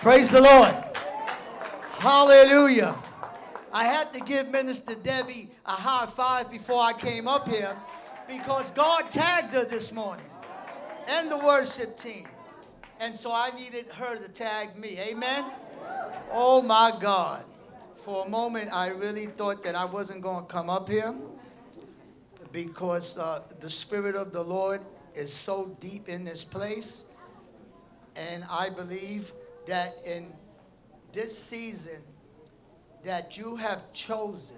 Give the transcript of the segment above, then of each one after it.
Praise the Lord. Hallelujah. I had to give Minister Debbie a high five before I came up here because God tagged her this morning and the worship team. And so I needed her to tag me. Amen. Oh my God. For a moment, I really thought that I wasn't going to come up here because uh, the Spirit of the Lord is so deep in this place. And I believe that in this season that you have chosen,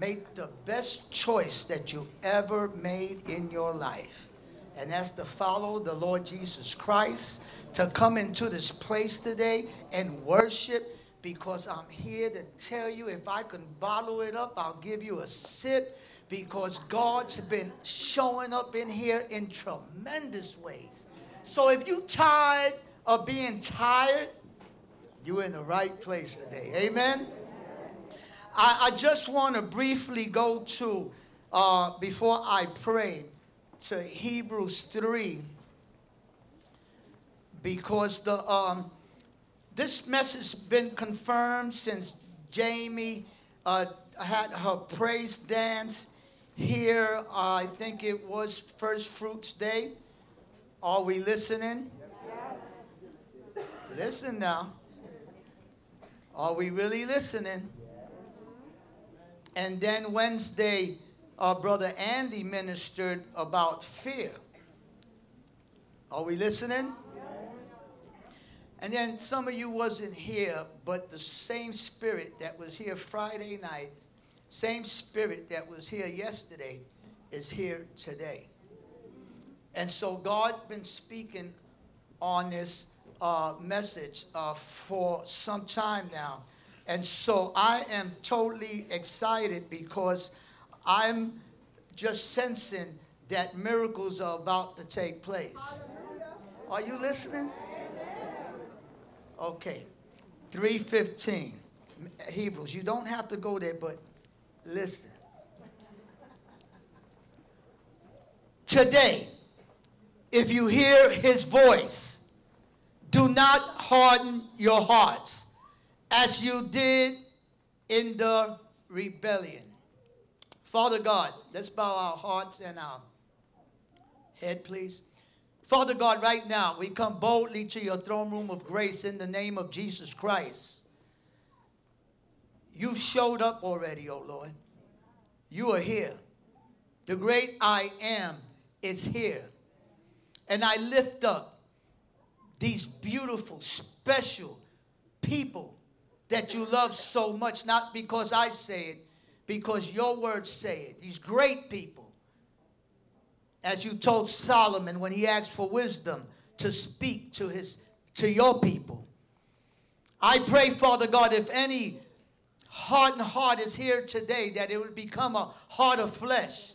make the best choice that you ever made in your life. And that's to follow the Lord Jesus Christ, to come into this place today and worship because I'm here to tell you if I can bottle it up, I'll give you a sip because God's been showing up in here in tremendous ways. So if you tired of being tired, you're in the right place today. Amen. I, I just want to briefly go to, uh, before I pray, to Hebrews 3, because the um, this message has been confirmed since Jamie uh, had her praise dance here. Uh, I think it was First Fruits Day. Are we listening? Listen now. Are we really listening? And then Wednesday, our brother Andy ministered about fear. Are we listening? And then some of you wasn't here, but the same spirit that was here Friday night, same spirit that was here yesterday, is here today. And so God been speaking on this uh, message uh, for some time now. And so I am totally excited because I'm just sensing that miracles are about to take place. Are you listening? Okay. 315. Hebrews. You don't have to go there, but listen. Today, if you hear his voice, do not harden your hearts as you did in the rebellion. Father God, let's bow our hearts and our head, please. Father God, right now, we come boldly to your throne room of grace in the name of Jesus Christ. You've showed up already, oh Lord. You are here. The great I am is here. And I lift up these beautiful, special people that you love so much, not because I say it, because your words say it. These great people as you told Solomon when he asked for wisdom to speak to his to your people. I pray, Father God, if any hardened heart is here today, that it would become a heart of flesh.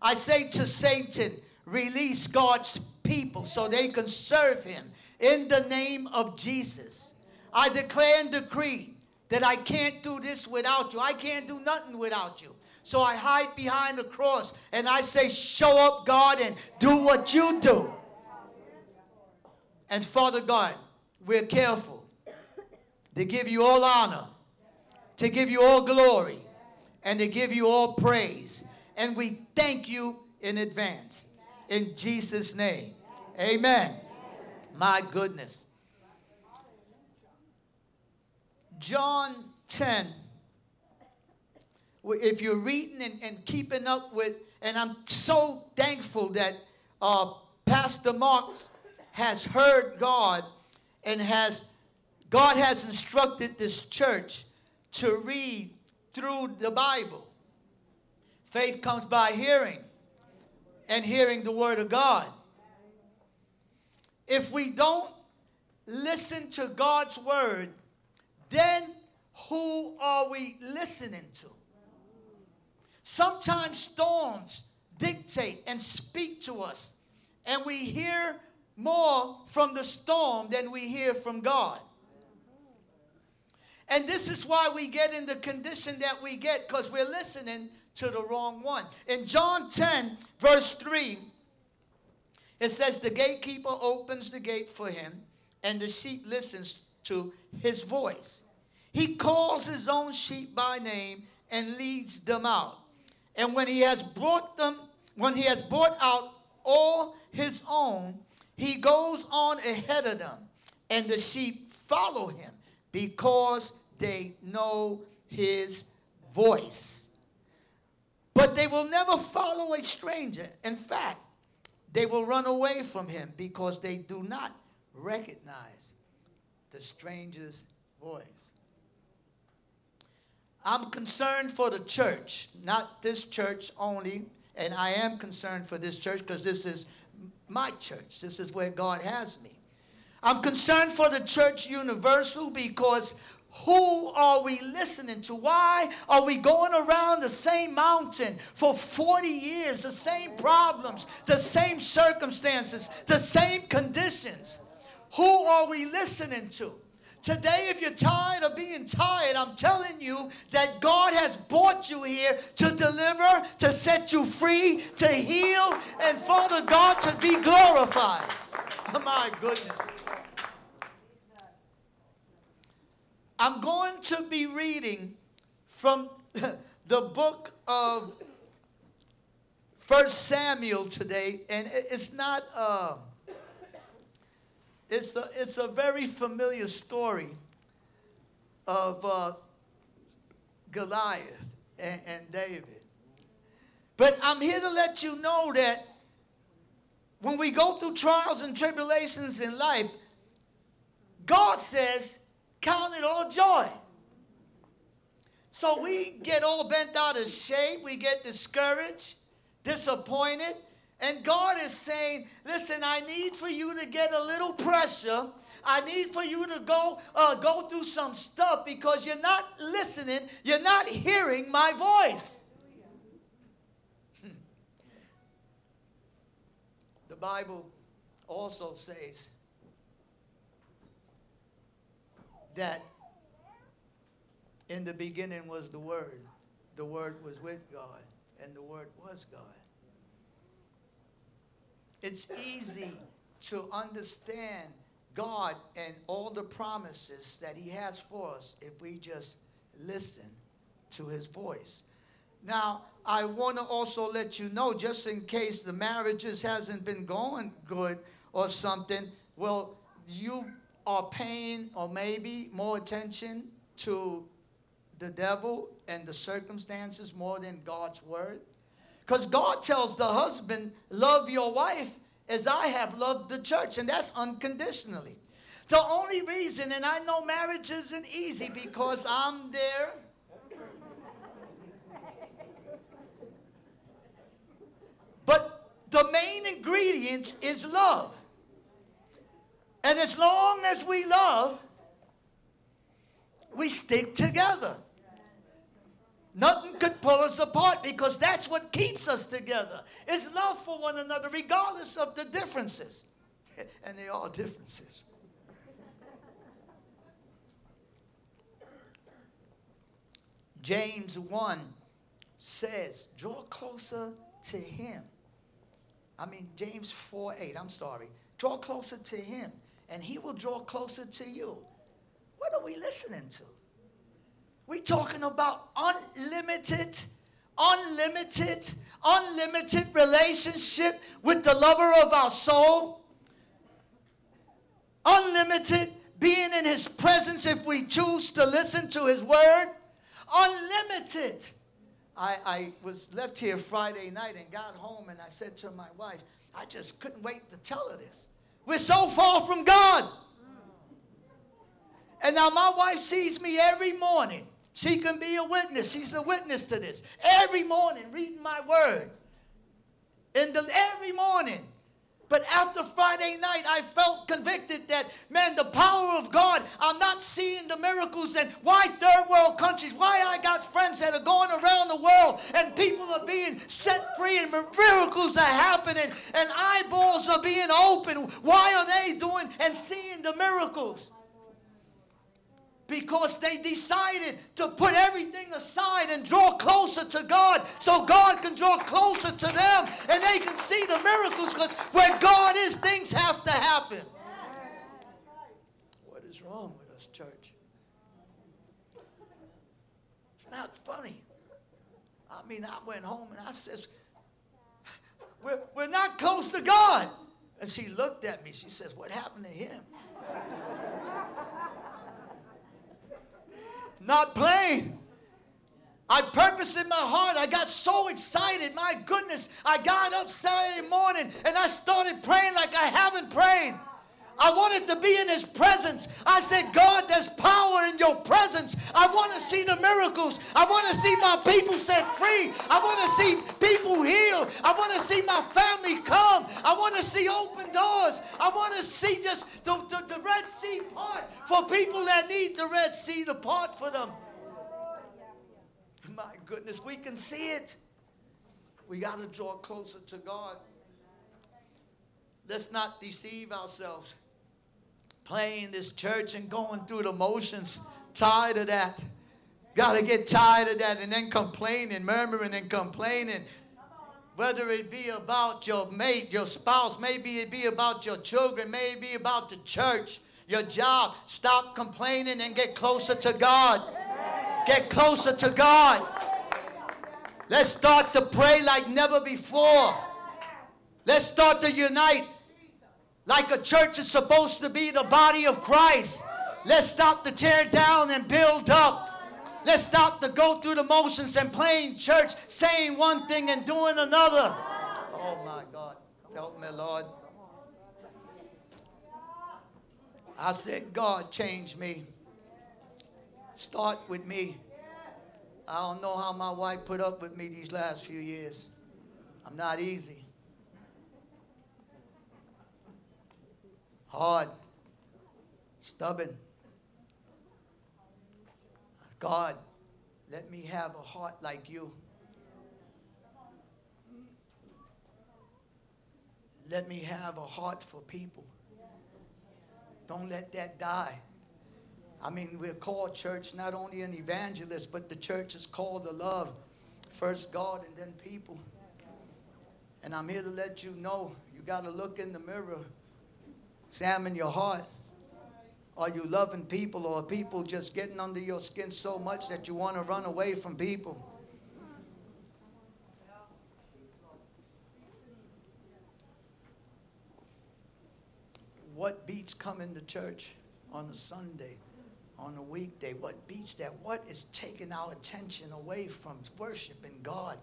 I say to Satan, release God's people so they can serve him in the name of Jesus. I declare and decree that I can't do this without you. I can't do nothing without you. So I hide behind the cross and I say, Show up, God, and do what you do. And Father God, we're careful to give you all honor, to give you all glory, and to give you all praise. And we thank you in advance. In Jesus' name. Amen. My goodness. John 10 if you're reading and, and keeping up with, and I'm so thankful that uh, Pastor Marks has heard God and has, God has instructed this church to read through the Bible. Faith comes by hearing, and hearing the Word of God. If we don't listen to God's Word, then who are we listening to? Sometimes storms dictate and speak to us, and we hear more from the storm than we hear from God. And this is why we get in the condition that we get because we're listening to the wrong one. In John 10, verse 3, it says, The gatekeeper opens the gate for him, and the sheep listens to his voice. He calls his own sheep by name and leads them out. And when he has brought them, when he has brought out all his own, he goes on ahead of them, and the sheep follow him because they know his voice. But they will never follow a stranger. In fact, they will run away from him because they do not recognize the stranger's voice. I'm concerned for the church, not this church only, and I am concerned for this church because this is my church. This is where God has me. I'm concerned for the church universal because who are we listening to? Why are we going around the same mountain for 40 years? The same problems, the same circumstances, the same conditions. Who are we listening to? Today, if you're tired of being tired, I'm telling you that God has brought you here to deliver, to set you free, to heal, and Father God to be glorified. My goodness. I'm going to be reading from the book of First Samuel today, and it's not. Uh, it's a, it's a very familiar story of uh, Goliath and, and David. But I'm here to let you know that when we go through trials and tribulations in life, God says, Count it all joy. So we get all bent out of shape, we get discouraged, disappointed, and God is saying, listen, I need for you to get a little pressure. I need for you to go uh, go through some stuff because you're not listening, you're not hearing my voice. the Bible also says that in the beginning was the Word. The Word was with God, and the Word was God. It's easy to understand God and all the promises that He has for us if we just listen to His voice. Now, I want to also let you know, just in case the marriages hasn't been going good or something, well, you are paying or maybe more attention to the devil and the circumstances more than God's word. Because God tells the husband, Love your wife as I have loved the church, and that's unconditionally. The only reason, and I know marriage isn't easy because I'm there. But the main ingredient is love. And as long as we love, we stick together. Nothing could pull us apart because that's what keeps us together. Is love for one another, regardless of the differences. and they are differences. James 1 says, draw closer to him. I mean, James 4 8, I'm sorry. Draw closer to him and he will draw closer to you. What are we listening to? We talking about unlimited, unlimited, unlimited relationship with the lover of our soul. Unlimited being in his presence if we choose to listen to his word. Unlimited. I, I was left here Friday night and got home and I said to my wife, I just couldn't wait to tell her this. We're so far from God. And now my wife sees me every morning. She can be a witness. She's a witness to this. Every morning, reading my word. And every morning. But after Friday night, I felt convicted that, man, the power of God, I'm not seeing the miracles. And why third world countries? Why I got friends that are going around the world and people are being set free and miracles are happening and eyeballs are being opened. Why are they doing and seeing the miracles? Because they decided to put everything aside and draw closer to God so God can draw closer to them and they can see the miracles because where God is, things have to happen. What is wrong with us, church? It's not funny. I mean, I went home and I says, we're, we're not close to God. And she looked at me. She says, What happened to him? Not playing. I purposed in my heart. I got so excited. My goodness. I got up Saturday morning and I started praying like I haven't prayed. I wanted to be in His presence. I said, God, there's power in your presence. I want to see the miracles. I want to see my people set free. I want to see people healed. I want to see my family come. I want to see open doors. I want to see just the, the, the Red Sea part for people that need the Red Sea to part for them. My goodness, we can see it. We got to draw closer to God. Let's not deceive ourselves playing this church and going through the motions. Tired of that. Got to get tired of that and then complaining, murmuring and complaining. Whether it be about your mate, your spouse, maybe it be about your children, maybe about the church, your job. Stop complaining and get closer to God. Get closer to God. Let's start to pray like never before. Let's start to unite like a church is supposed to be the body of Christ. Let's stop the tear down and build up. Let's stop the go through the motions and playing church, saying one thing and doing another. Oh my God. Help me, Lord. I said, God, change me. Start with me. I don't know how my wife put up with me these last few years. I'm not easy. Hard, stubborn. God, let me have a heart like you. Let me have a heart for people. Don't let that die. I mean, we're called church, not only an evangelist, but the church is called to love first God and then people. And I'm here to let you know you got to look in the mirror Examine your heart. Are you loving people or are people just getting under your skin so much that you want to run away from people? What beats coming to church on a Sunday, on a weekday? What beats that? What is taking our attention away from worshiping God?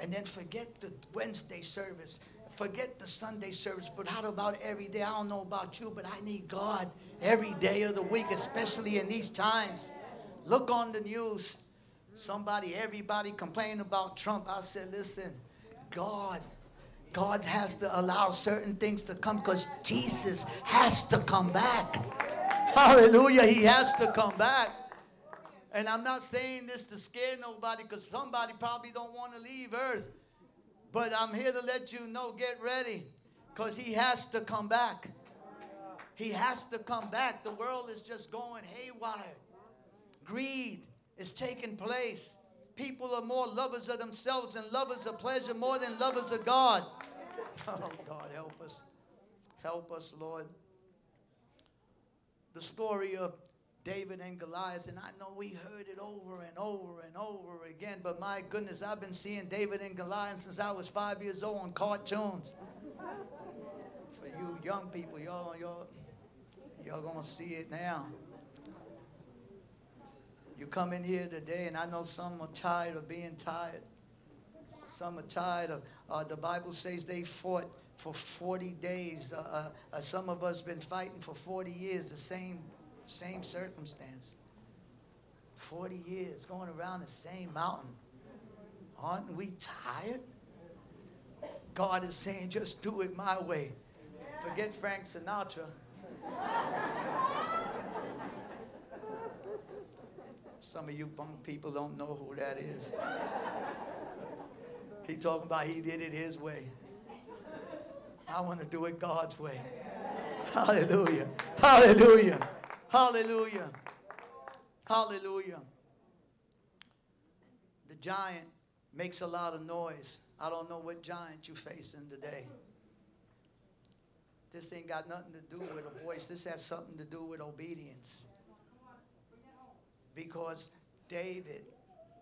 And then forget the Wednesday service forget the Sunday service, but how about every day? I don't know about you, but I need God every day of the week, especially in these times. Look on the news. Somebody, everybody complaining about Trump. I said, listen, God, God has to allow certain things to come because Jesus has to come back. Hallelujah. He has to come back. And I'm not saying this to scare nobody because somebody probably don't want to leave earth. But I'm here to let you know get ready because he has to come back. He has to come back. The world is just going haywire. Greed is taking place. People are more lovers of themselves and lovers of pleasure more than lovers of God. Oh, God, help us. Help us, Lord. The story of David and Goliath, and I know we heard it over and over and over again, but my goodness, I've been seeing David and Goliath since I was five years old on cartoons. For you young people, y'all, y'all, y'all gonna see it now. You come in here today, and I know some are tired of being tired. Some are tired of, uh, the Bible says they fought for 40 days. Uh, uh, uh some of us been fighting for 40 years, the same same circumstance. 40 years going around the same mountain. Aren't we tired? God is saying, just do it my way. Forget Frank Sinatra. Some of you punk people don't know who that is. He talking about he did it his way. I want to do it God's way. Hallelujah. Hallelujah. Hallelujah. Hallelujah. The giant makes a lot of noise. I don't know what giant you're facing today. This ain't got nothing to do with a voice. This has something to do with obedience. Because David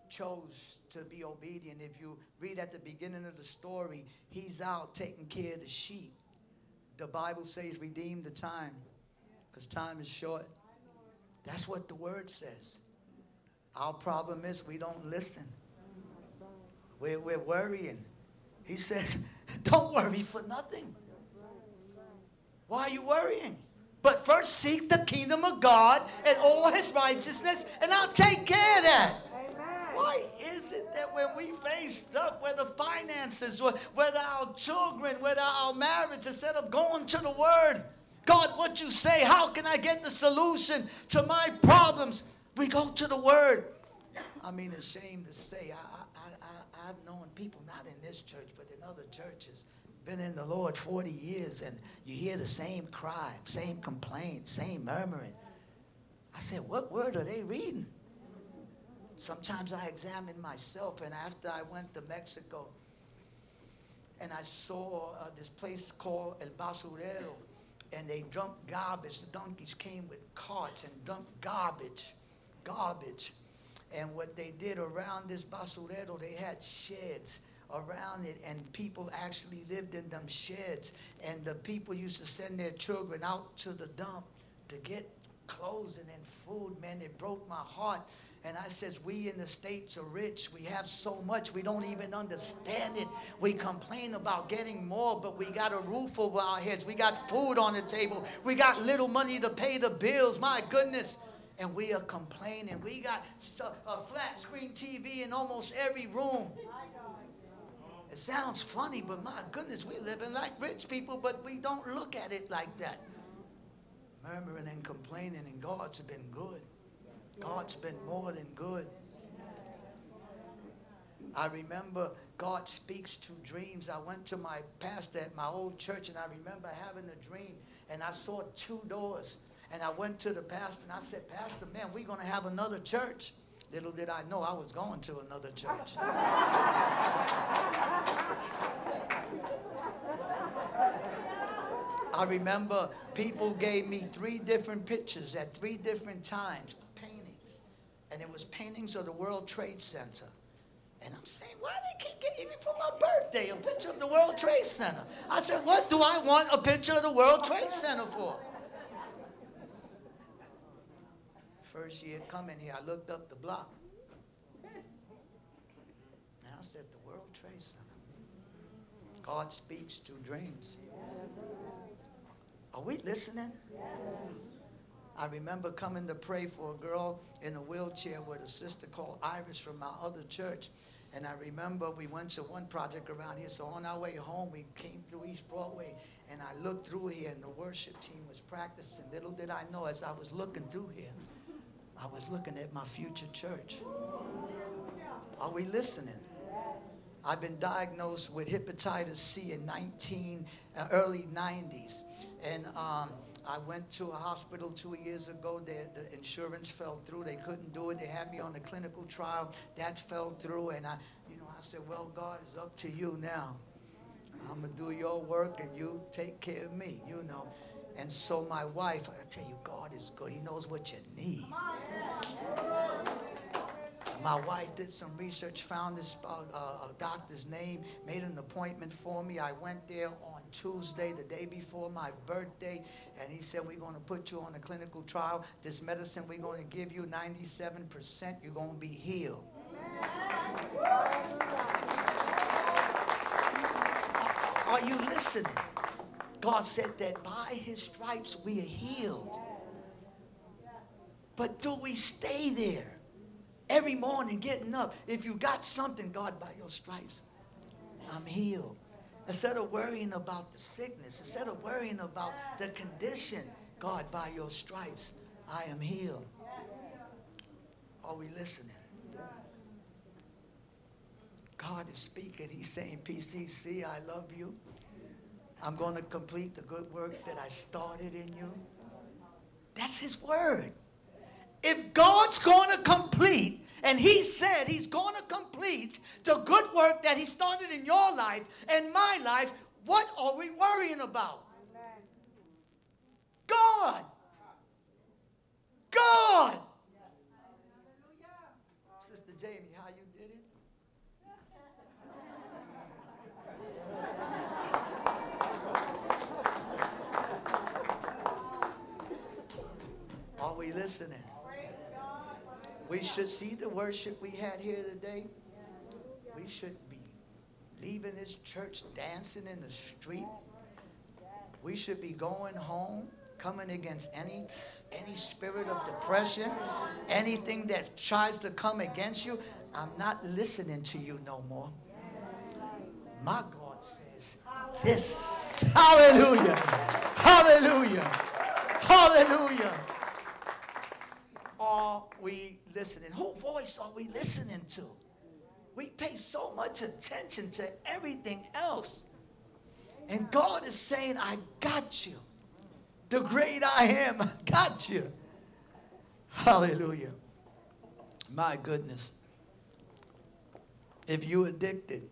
chose to be obedient. If you read at the beginning of the story, he's out taking care of the sheep. The Bible says, redeem the time because time is short. That's what the word says. Our problem is we don't listen. We're, we're worrying. He says, don't worry for nothing. Why are you worrying? But first seek the kingdom of God and all his righteousness, and I'll take care of that. Why is it that when we face stuff, whether finances, whether our children, whether our marriage, instead of going to the Word, God, what you say, how can I get the solution to my problems? We go to the Word. I mean, it's shame to say, I, I, I, I've known people, not in this church, but in other churches, been in the Lord 40 years, and you hear the same cry, same complaint, same murmuring. I said, What word are they reading? Sometimes I examine myself, and after I went to Mexico, and I saw uh, this place called El Basurero, and they dumped garbage. The donkeys came with carts and dumped garbage, garbage. And what they did around this basurero, they had sheds around it, and people actually lived in them sheds. And the people used to send their children out to the dump to get clothing and food. Man, it broke my heart and I says, we in the States are rich. We have so much. We don't even understand it. We complain about getting more, but we got a roof over our heads. We got food on the table. We got little money to pay the bills. My goodness. And we are complaining. We got a flat screen TV in almost every room. It sounds funny, but my goodness, we're living like rich people, but we don't look at it like that. Murmuring and complaining, and God's been good. God's been more than good. I remember God speaks to dreams. I went to my pastor at my old church and I remember having a dream and I saw two doors. And I went to the pastor and I said, Pastor, man, we're going to have another church. Little did I know I was going to another church. I remember people gave me three different pictures at three different times and it was paintings of the World Trade Center. And I'm saying, why do they keep getting me for my birthday a picture of the World Trade Center? I said, what do I want a picture of the World Trade Center for? First year coming here, I looked up the block. And I said, the World Trade Center. God speaks to dreams. Are we listening? I remember coming to pray for a girl in a wheelchair with a sister called Iris from my other church. And I remember we went to one project around here. So on our way home, we came through East Broadway. And I looked through here, and the worship team was practicing. Little did I know, as I was looking through here, I was looking at my future church. Are we listening? I've been diagnosed with hepatitis C in 19, uh, early 90s. And um, I went to a hospital two years ago. The insurance fell through. They couldn't do it. They had me on a clinical trial. That fell through. And I, you know, I said, well, God, it's up to you now. I'm going to do your work and you take care of me, you know. And so my wife, I tell you, God is good. He knows what you need. My wife did some research, found this uh, uh, doctor's name, made an appointment for me. I went there on Tuesday, the day before my birthday, and he said, We're going to put you on a clinical trial. This medicine we're going to give you, 97%, you're going to be healed. Are you listening? God said that by his stripes we are healed. But do we stay there? Every morning getting up. If you got something, God, by your stripes, I'm healed. Instead of worrying about the sickness, instead of worrying about the condition, God, by your stripes, I am healed. Are we listening? God is speaking. He's saying, PCC, I love you. I'm going to complete the good work that I started in you. That's His word. If God's going to complete and he said he's going to complete the good work that he started in your life and my life. What are we worrying about? God. God. Sister Jamie, how you did it? Are we listening? We should see the worship we had here today. We should be leaving this church dancing in the street. We should be going home coming against any any spirit of depression, anything that tries to come against you. I'm not listening to you no more. My God says this. Hallelujah. Hallelujah. Hallelujah. Are we listening? Who voice are we listening to? We pay so much attention to everything else. And God is saying, I got you. The great I am, I got you. Hallelujah. My goodness. If you addicted,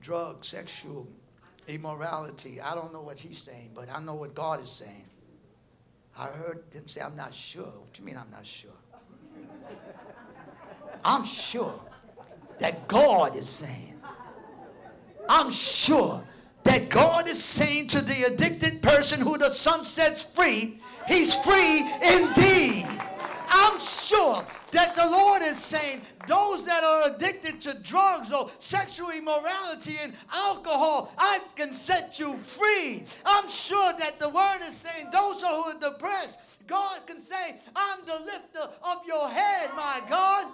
drug, sexual, immorality, I don't know what he's saying, but I know what God is saying. I heard them say, I'm not sure. What do you mean I'm not sure? I'm sure that God is saying. I'm sure that God is saying to the addicted person who the Son sets free, he's free indeed. I'm sure that the Lord is saying those that are addicted to drugs or sexual immorality and alcohol, I can set you free. I'm sure that the word is saying those who are depressed, God can say, I'm the lifter of your head, my God.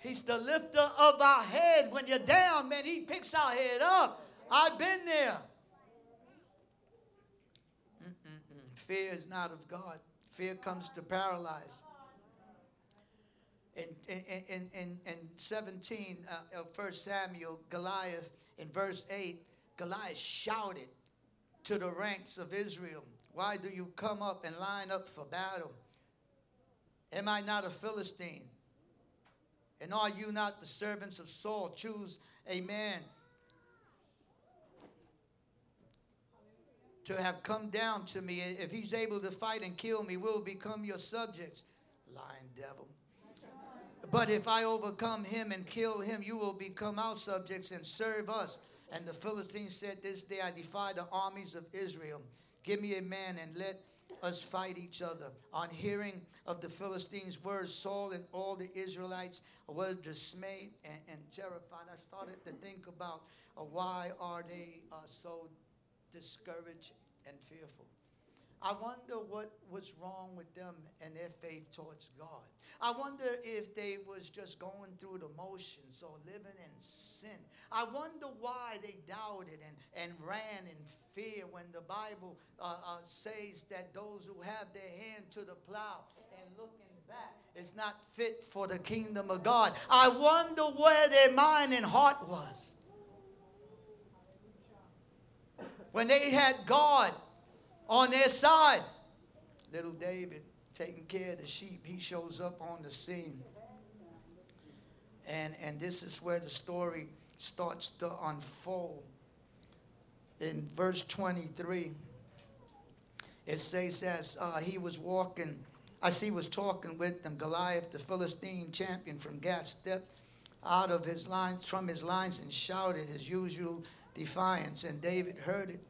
He's the lifter of our head. When you're down, man, He picks our head up. I've been there. Mm-mm-mm. Fear is not of God. Fear comes to paralyze. In, in, in, in, in 17 uh, of 1 Samuel, Goliath, in verse 8, Goliath shouted to the ranks of Israel, Why do you come up and line up for battle? Am I not a Philistine? And are you not the servants of Saul? Choose a man to have come down to me. If he's able to fight and kill me, we'll become your subjects. Lying devil. But if I overcome him and kill him, you will become our subjects and serve us. And the Philistines said, This day I defy the armies of Israel. Give me a man and let us fight each other. On hearing of the Philistines' words, Saul and all the Israelites were dismayed and, and terrified. I started to think about uh, why are they uh, so discouraged and fearful. I wonder what was wrong with them and their faith towards God. I wonder if they was just going through the motions or living in sin. I wonder why they doubted and, and ran in fear when the Bible uh, uh, says that those who have their hand to the plow and looking back is not fit for the kingdom of God. I wonder where their mind and heart was. When they had God on their side, little David taking care of the sheep, he shows up on the scene. And, and this is where the story starts to unfold. In verse 23, it says, as uh, he was walking, as he was talking with them, Goliath, the Philistine champion from Gath, stepped out of his lines, from his lines, and shouted his usual defiance. And David heard it.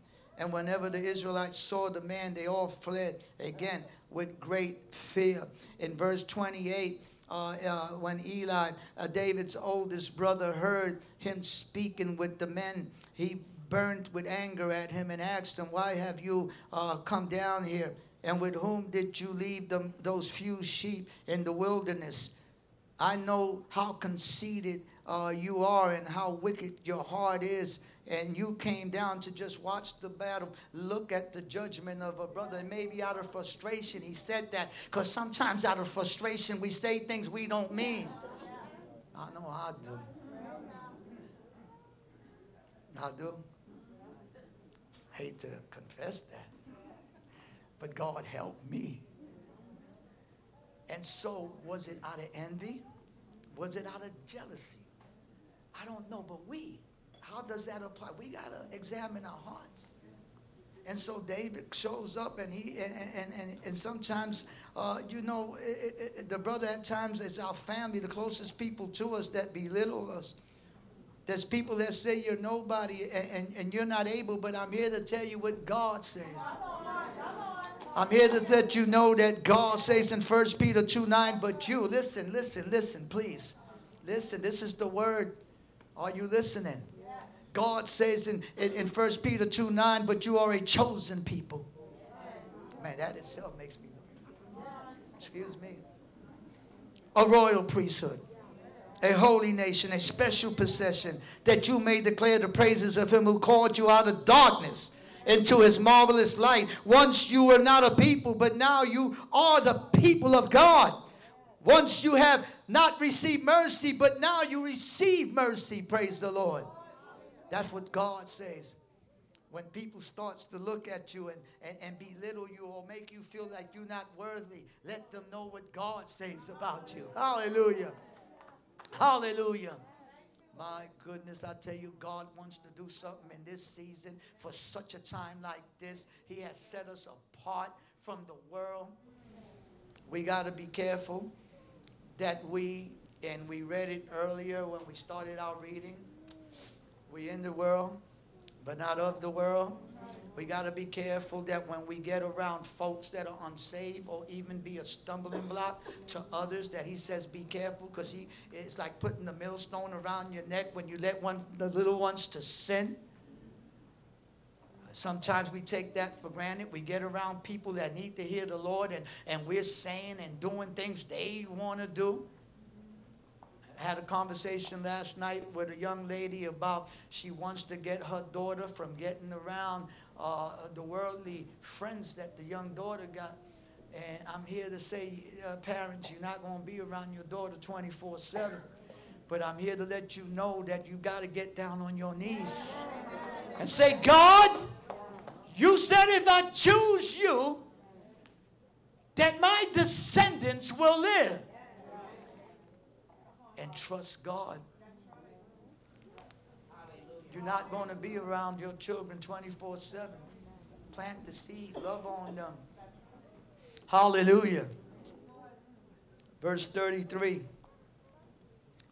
And whenever the Israelites saw the man, they all fled again with great fear. In verse 28, uh, uh, when Eli, uh, David's oldest brother, heard him speaking with the men, he burned with anger at him and asked him, Why have you uh, come down here? And with whom did you leave them, those few sheep in the wilderness? I know how conceited uh, you are and how wicked your heart is and you came down to just watch the battle, look at the judgment of a brother, and maybe out of frustration he said that, because sometimes out of frustration we say things we don't mean. I know I do. I do. hate to confess that, but God helped me. And so, was it out of envy? Was it out of jealousy? I don't know, but we how does that apply? We got to examine our hearts. And so David shows up, and he and and, and, and sometimes, uh, you know, it, it, the brother at times is our family, the closest people to us that belittle us. There's people that say you're nobody and, and, and you're not able, but I'm here to tell you what God says. I'm here to let you know that God says in 1 Peter 2 9, but you, listen, listen, listen, please. Listen, this is the word. Are you listening? God says in, in, in 1 Peter 2 9, but you are a chosen people. Man, that itself makes me, excuse me, a royal priesthood, a holy nation, a special possession, that you may declare the praises of him who called you out of darkness into his marvelous light. Once you were not a people, but now you are the people of God. Once you have not received mercy, but now you receive mercy. Praise the Lord. That's what God says. When people starts to look at you and, and, and belittle you or make you feel like you're not worthy, let them know what God says about you. Hallelujah. Hallelujah. My goodness, I tell you, God wants to do something in this season for such a time like this. He has set us apart from the world. We got to be careful that we, and we read it earlier when we started our reading, in the world, but not of the world. We got to be careful that when we get around folks that are unsaved or even be a stumbling block to others, that he says be careful because he it's like putting the millstone around your neck when you let one the little ones to sin. Sometimes we take that for granted. We get around people that need to hear the Lord and, and we're saying and doing things they want to do had a conversation last night with a young lady about she wants to get her daughter from getting around uh, the worldly friends that the young daughter got. And I'm here to say, uh, parents, you're not going to be around your daughter 24 7. But I'm here to let you know that you got to get down on your knees and say, God, you said if I choose you, that my descendants will live and trust God. You're not going to be around your children 24 7. Plant the seed, love on them. Hallelujah. Verse 33.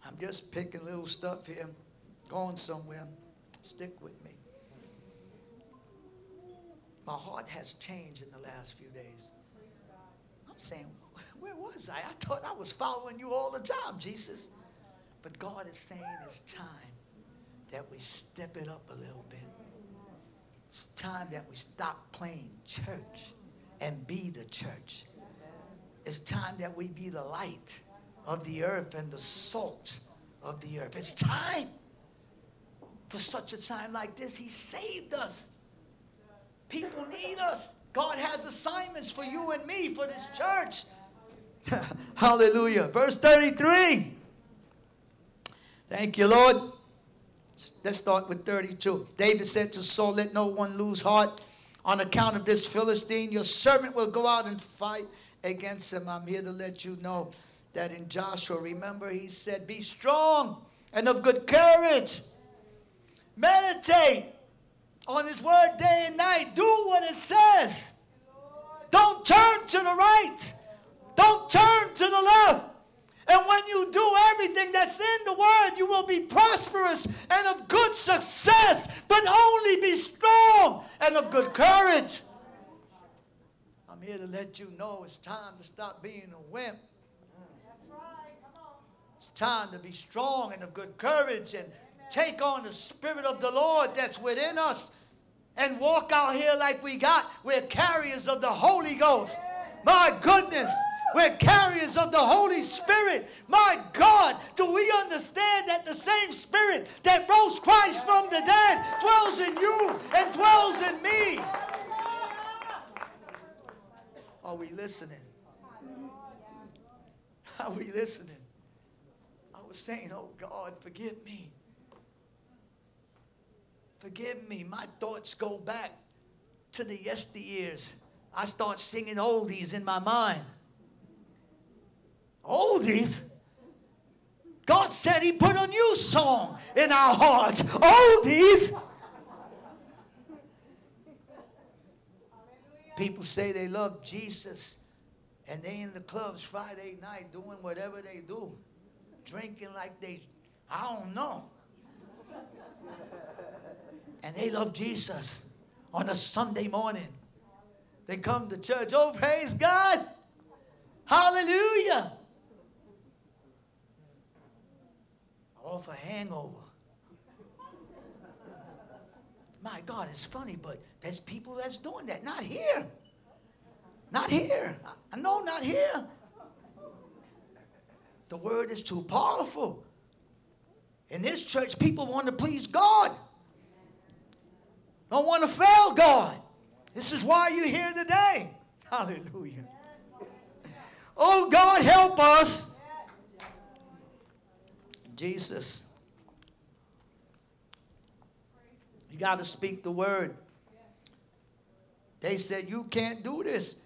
I'm just picking little stuff here, going somewhere. Stick with me. My heart has changed in the last few days. I'm saying, where was I? I thought I was following you all the time, Jesus. But God is saying it's time that we step it up a little bit. It's time that we stop playing church and be the church. It's time that we be the light of the earth and the salt of the earth. It's time for such a time like this. He saved us. People need us. God has assignments for you and me, for this church. Hallelujah. Verse 33. Thank you, Lord. Let's start with 32. David said to Saul, Let no one lose heart on account of this Philistine. Your servant will go out and fight against him. I'm here to let you know that in Joshua, remember, he said, Be strong and of good courage. Meditate on his word day and night. Do what it says. Don't turn to the right. Don't turn to the left. And when you do everything that's in the word, you will be prosperous and of good success, but only be strong and of good courage. I'm here to let you know it's time to stop being a wimp. It's time to be strong and of good courage and take on the Spirit of the Lord that's within us and walk out here like we got. We're carriers of the Holy Ghost. My goodness. We're carriers of the Holy Spirit. My God, do we understand that the same Spirit that rose Christ from the dead dwells in you and dwells in me? Are we listening? Are we listening? I was saying, Oh God, forgive me. Forgive me. My thoughts go back to the yesteryears. I start singing oldies in my mind. Oldies? God said He put a new song in our hearts. Oldies? People say they love Jesus and they in the clubs Friday night doing whatever they do, drinking like they, I don't know. And they love Jesus on a Sunday morning. They come to church. Oh, praise God. Hallelujah. Off a hangover. My God, it's funny, but there's people that's doing that. Not here. Not here. I know, not here. The word is too powerful. In this church, people want to please God. Don't want to fail God. This is why you're here today. Hallelujah. Oh, God, help us. Jesus. You got to speak the word. They said, You can't do this.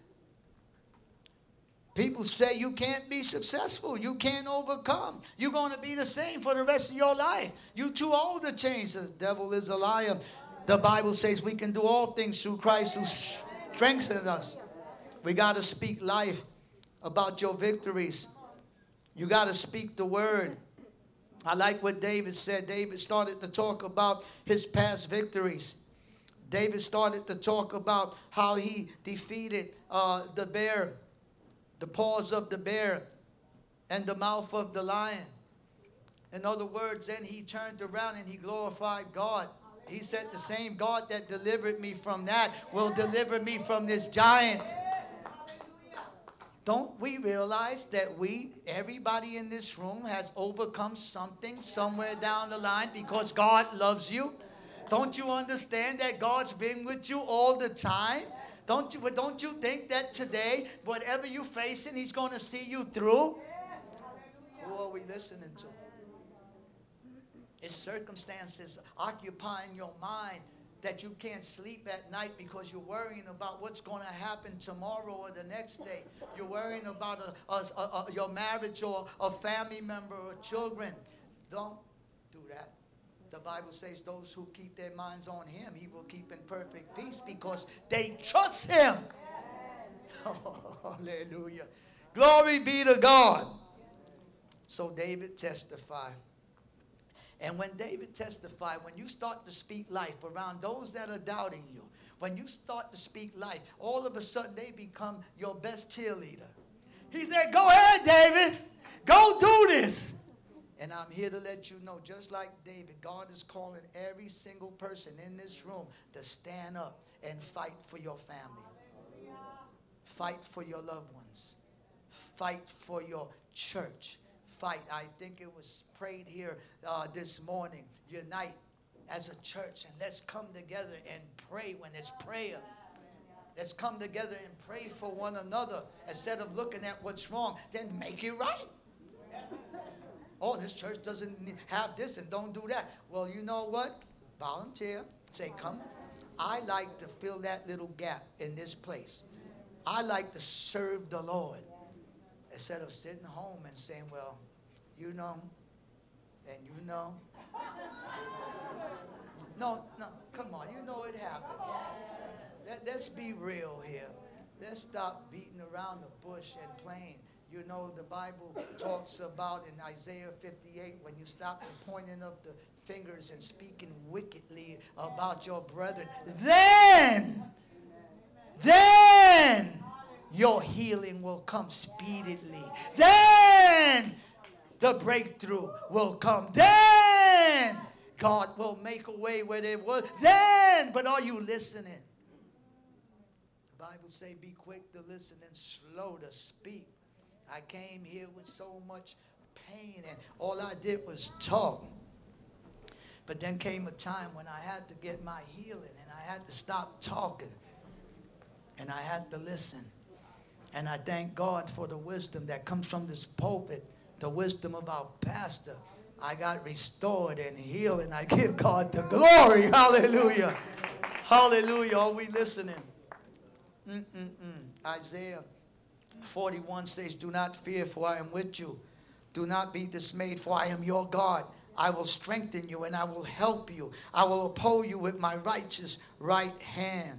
People say you can't be successful. You can't overcome. You're going to be the same for the rest of your life. You too old to change. The devil is a liar. The Bible says we can do all things through Christ who strengthens us. We got to speak life about your victories. You got to speak the word. I like what David said. David started to talk about his past victories. David started to talk about how he defeated uh, the bear the paws of the bear, and the mouth of the lion. In other words, then he turned around and he glorified God. He said, The same God that delivered me from that will deliver me from this giant. Don't we realize that we, everybody in this room, has overcome something somewhere down the line because God loves you? Don't you understand that God's been with you all the time? Don't you, don't you think that today, whatever you're facing, He's going to see you through? Who are we listening to? Is circumstances occupying your mind that you can't sleep at night because you're worrying about what's going to happen tomorrow or the next day. You're worrying about a, a, a, your marriage or a family member or children. Don't do that. The Bible says those who keep their minds on him, he will keep in perfect peace because they trust him. Oh, hallelujah. Glory be to God. So David testified. And when David testified, when you start to speak life around those that are doubting you, when you start to speak life, all of a sudden they become your best cheerleader. He said, Go ahead, David. Go do this. And I'm here to let you know, just like David, God is calling every single person in this room to stand up and fight for your family. Fight for your loved ones. Fight for your church. Fight. I think it was prayed here uh, this morning. Unite as a church and let's come together and pray when it's prayer. Let's come together and pray for one another instead of looking at what's wrong. Then make it right oh, this church doesn't have this and don't do that. Well, you know what? Volunteer. Say, come. I like to fill that little gap in this place. I like to serve the Lord instead of sitting home and saying, well, you know, and you know. No, no, come on. You know it happens. Let, let's be real here. Let's stop beating around the bush and playing you know, the Bible talks about in Isaiah 58 when you stop the pointing of the fingers and speaking wickedly about your brethren, then, then your healing will come speedily. Then the breakthrough will come. Then God will make a way where there was. Then, but are you listening? The Bible say, "Be quick to listen and slow to speak." I came here with so much pain, and all I did was talk. But then came a time when I had to get my healing, and I had to stop talking, and I had to listen. And I thank God for the wisdom that comes from this pulpit, the wisdom of our pastor. I got restored and healed, and I give God the glory. Hallelujah. Hallelujah. Are we listening? Mm-mm-mm. Isaiah 41 says, Do not fear, for I am with you. Do not be dismayed, for I am your God. I will strengthen you and I will help you. I will uphold you with my righteous right hand.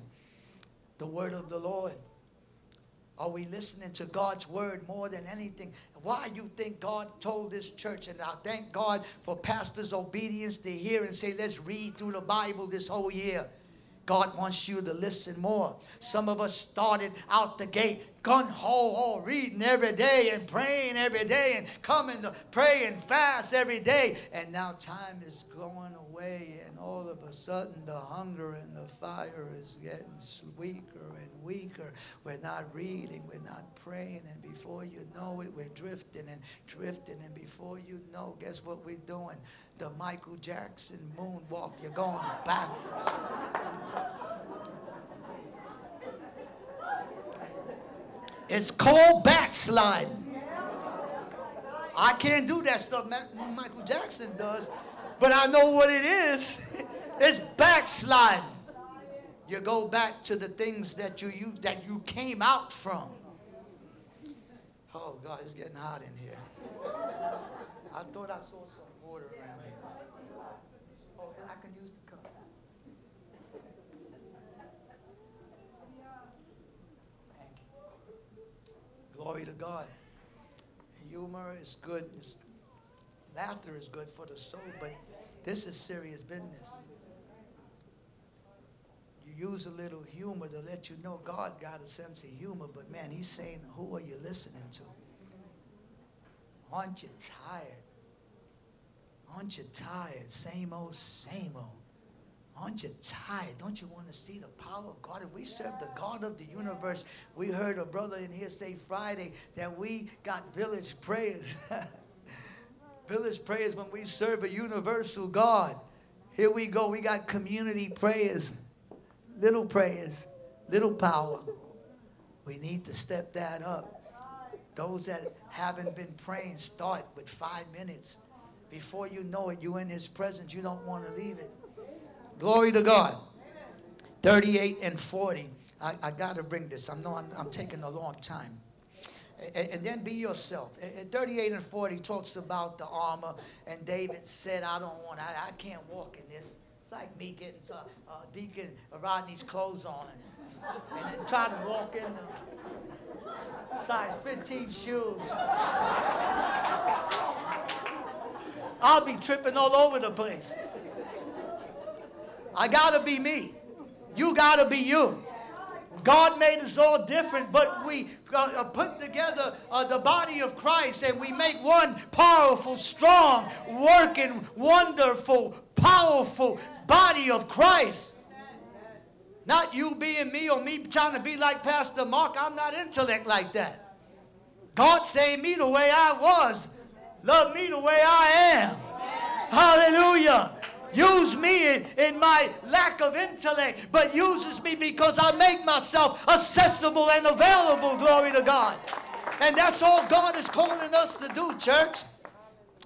the word of the Lord? Are we listening to God's word more than anything? Why you think God told this church? And I thank God for pastors' obedience to hear and say, let's read through the Bible this whole year. God wants you to listen more. Some of us started out the gate gun ho ho, reading every day and praying every day and coming to pray and fast every day. And now time is going away, and all of a sudden the hunger and the fire is getting weaker and weaker. We're not reading, we're not praying, and before you know it, we're drifting and drifting. And before you know, guess what we're doing? The Michael Jackson moonwalk. You're going backwards. It's called backsliding. I can't do that stuff Michael Jackson does, but I know what it is. it's backsliding. You go back to the things that you, that you came out from. Oh God, it's getting hot in here. I thought I saw some water around here. Oh, I can use the cup. Glory to God. Humor is good. Laughter is good for the soul, but this is serious business. You use a little humor to let you know God got a sense of humor, but man, He's saying, Who are you listening to? Aren't you tired? Aren't you tired? Same old, same old. Aren't you tired? Don't you want to see the power of God? If we serve the God of the universe, we heard a brother in here say Friday that we got village prayers. village prayers when we serve a universal God. Here we go. We got community prayers, little prayers, little power. We need to step that up. Those that haven't been praying, start with five minutes. Before you know it, you're in His presence. You don't want to leave it. Glory to God. 38 and 40. I, I got to bring this. I know I'm, I'm taking a long time. And, and, then be yourself. And 38 and 40 talks about the armor. And David said, I don't want, I, I can't walk in this. It's like me getting to, uh, Deacon Rodney's clothes on and, and then trying to walk in the size 15 shoes. I'll be tripping all over the place. I got to be me. You got to be you. God made us all different, but we uh, uh, put together uh, the body of Christ and we make one powerful, strong, working, wonderful, powerful body of Christ. Not you being me or me trying to be like Pastor Mark. I'm not intellect like that. God saved me the way I was. Love me the way I am. Hallelujah. Use me in, in my lack of intellect, but uses me because I make myself accessible and available. Glory to God. And that's all God is calling us to do, church.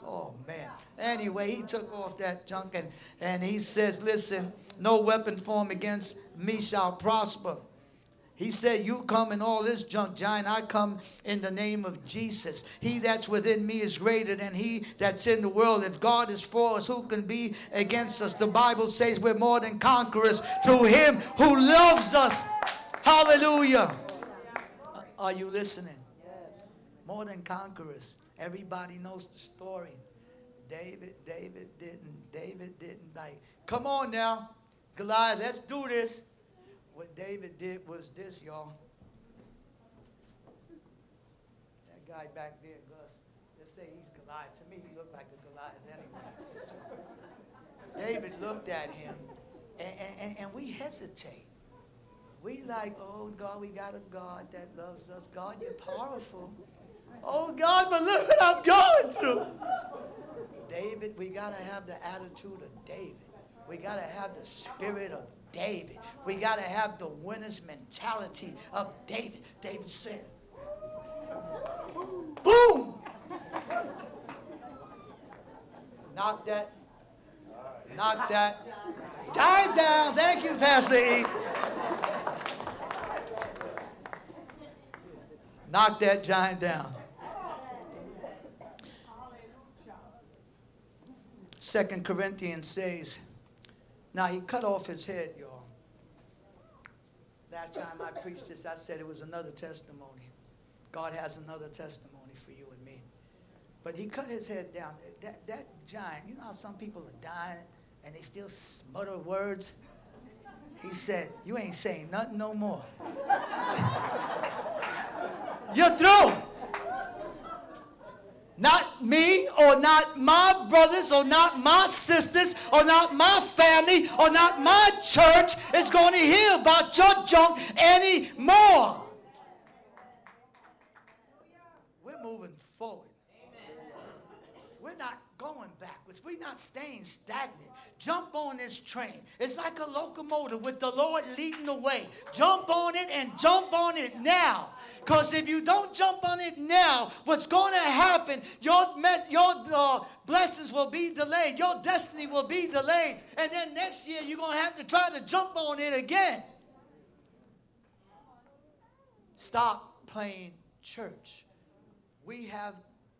Oh, man. Anyway, he took off that junk and, and he says, Listen, no weapon formed against me shall prosper. He said, You come in all this junk, giant. I come in the name of Jesus. He that's within me is greater than he that's in the world. If God is for us, who can be against us? The Bible says we're more than conquerors through him who loves us. Hallelujah. Uh, are you listening? More than conquerors. Everybody knows the story. David, David didn't, David didn't like, come on now, Goliath, let's do this. What David did was this, y'all. That guy back there, Gus, let's say he's Goliath. To me, he looked like a Goliath anyway. David looked at him, and, and, and we hesitate. We like, oh God, we got a God that loves us. God, you're powerful. Oh God, but look what I'm going through. David, we got to have the attitude of David. We got to have the spirit of David. We got to have the winner's mentality of David. David said, boom! Knock that. Knock that. Die down. Thank you, Pastor E. Knock that giant down. Second Corinthians says, now he cut off his head, y'all. Last time I preached this, I said it was another testimony. God has another testimony for you and me. But he cut his head down. That, that giant, you know how some people are dying and they still mutter words? He said, You ain't saying nothing no more. You're through. Not or not my brothers, or not my sisters, or not my family, or not my church is going to hear about your junk anymore. We're moving forward. We're not going backwards. We're not staying stagnant. Jump on this train. It's like a locomotive with the Lord leading the way. Jump on it and jump on it now. Because if you don't jump on it now, what's going to happen? Your, your uh, blessings will be delayed. Your destiny will be delayed. And then next year, you're going to have to try to jump on it again. Stop playing church. We have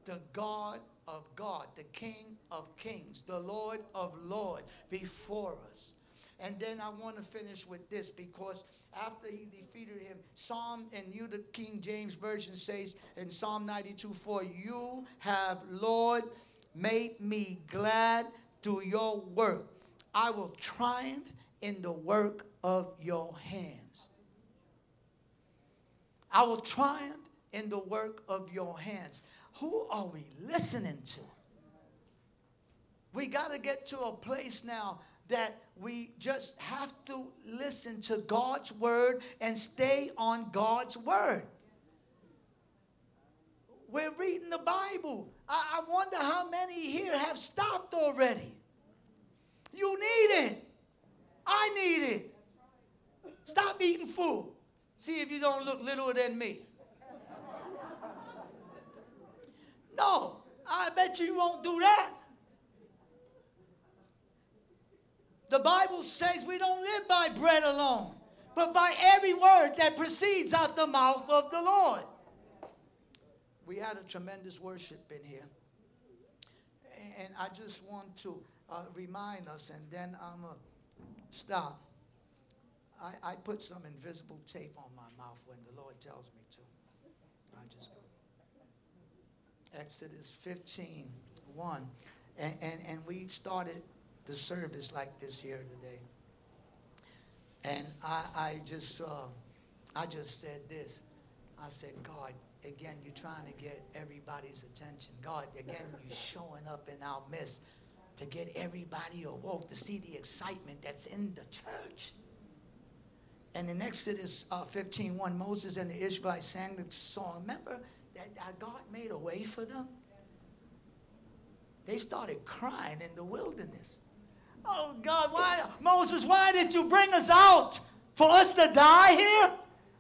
the God of God, the King of Kings, the Lord of Lords before us. And then I want to finish with this because after he defeated him, Psalm and you, the King James Version says in Psalm 92 4, You have, Lord, made me glad through your work. I will triumph in the work of your hands. I will triumph in the work of your hands. Who are we listening to? We got to get to a place now that we just have to listen to God's word and stay on God's word. We're reading the Bible. I, I wonder how many here have stopped already. You need it. I need it. Stop eating food. See if you don't look littler than me. No, I bet you won't do that. The Bible says we don't live by bread alone, but by every word that proceeds out the mouth of the Lord. We had a tremendous worship in here. And I just want to uh, remind us, and then I'm going to stop. I, I put some invisible tape on my mouth when the Lord tells me to. I just Exodus 15, 1. And, and, and we started the service like this here today. And I, I just uh, I just said this. I said, God, again, you're trying to get everybody's attention. God, again, you're showing up in our midst to get everybody awoke, to see the excitement that's in the church. And in Exodus uh, 15, 1, Moses and the Israelites sang the song. Remember, that God made a way for them? They started crying in the wilderness. Oh God, why, Moses, why did you bring us out? For us to die here?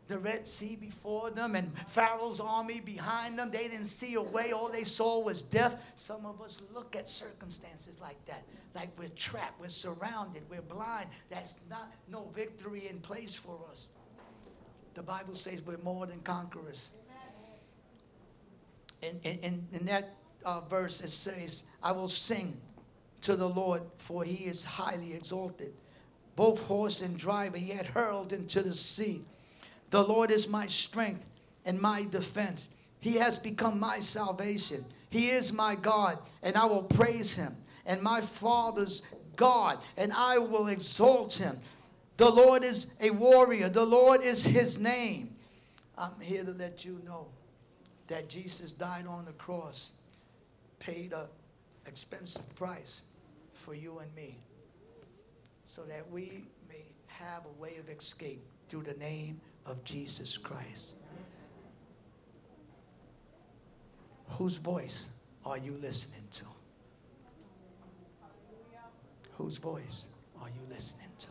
The Red Sea before them and Pharaoh's army behind them. They didn't see a way. All they saw was death. Some of us look at circumstances like that. Like we're trapped, we're surrounded, we're blind. That's not no victory in place for us. The Bible says we're more than conquerors in, in, in that uh, verse, it says, I will sing to the Lord, for he is highly exalted. Both horse and driver he had hurled into the sea. The Lord is my strength and my defense. He has become my salvation. He is my God, and I will praise him, and my Father's God, and I will exalt him. The Lord is a warrior, the Lord is his name. I'm here to let you know that Jesus died on the cross, paid an expensive price for you and me, so that we may have a way of escape through the name of Jesus Christ. Whose voice are you listening to? Whose voice are you listening to?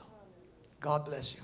God bless you.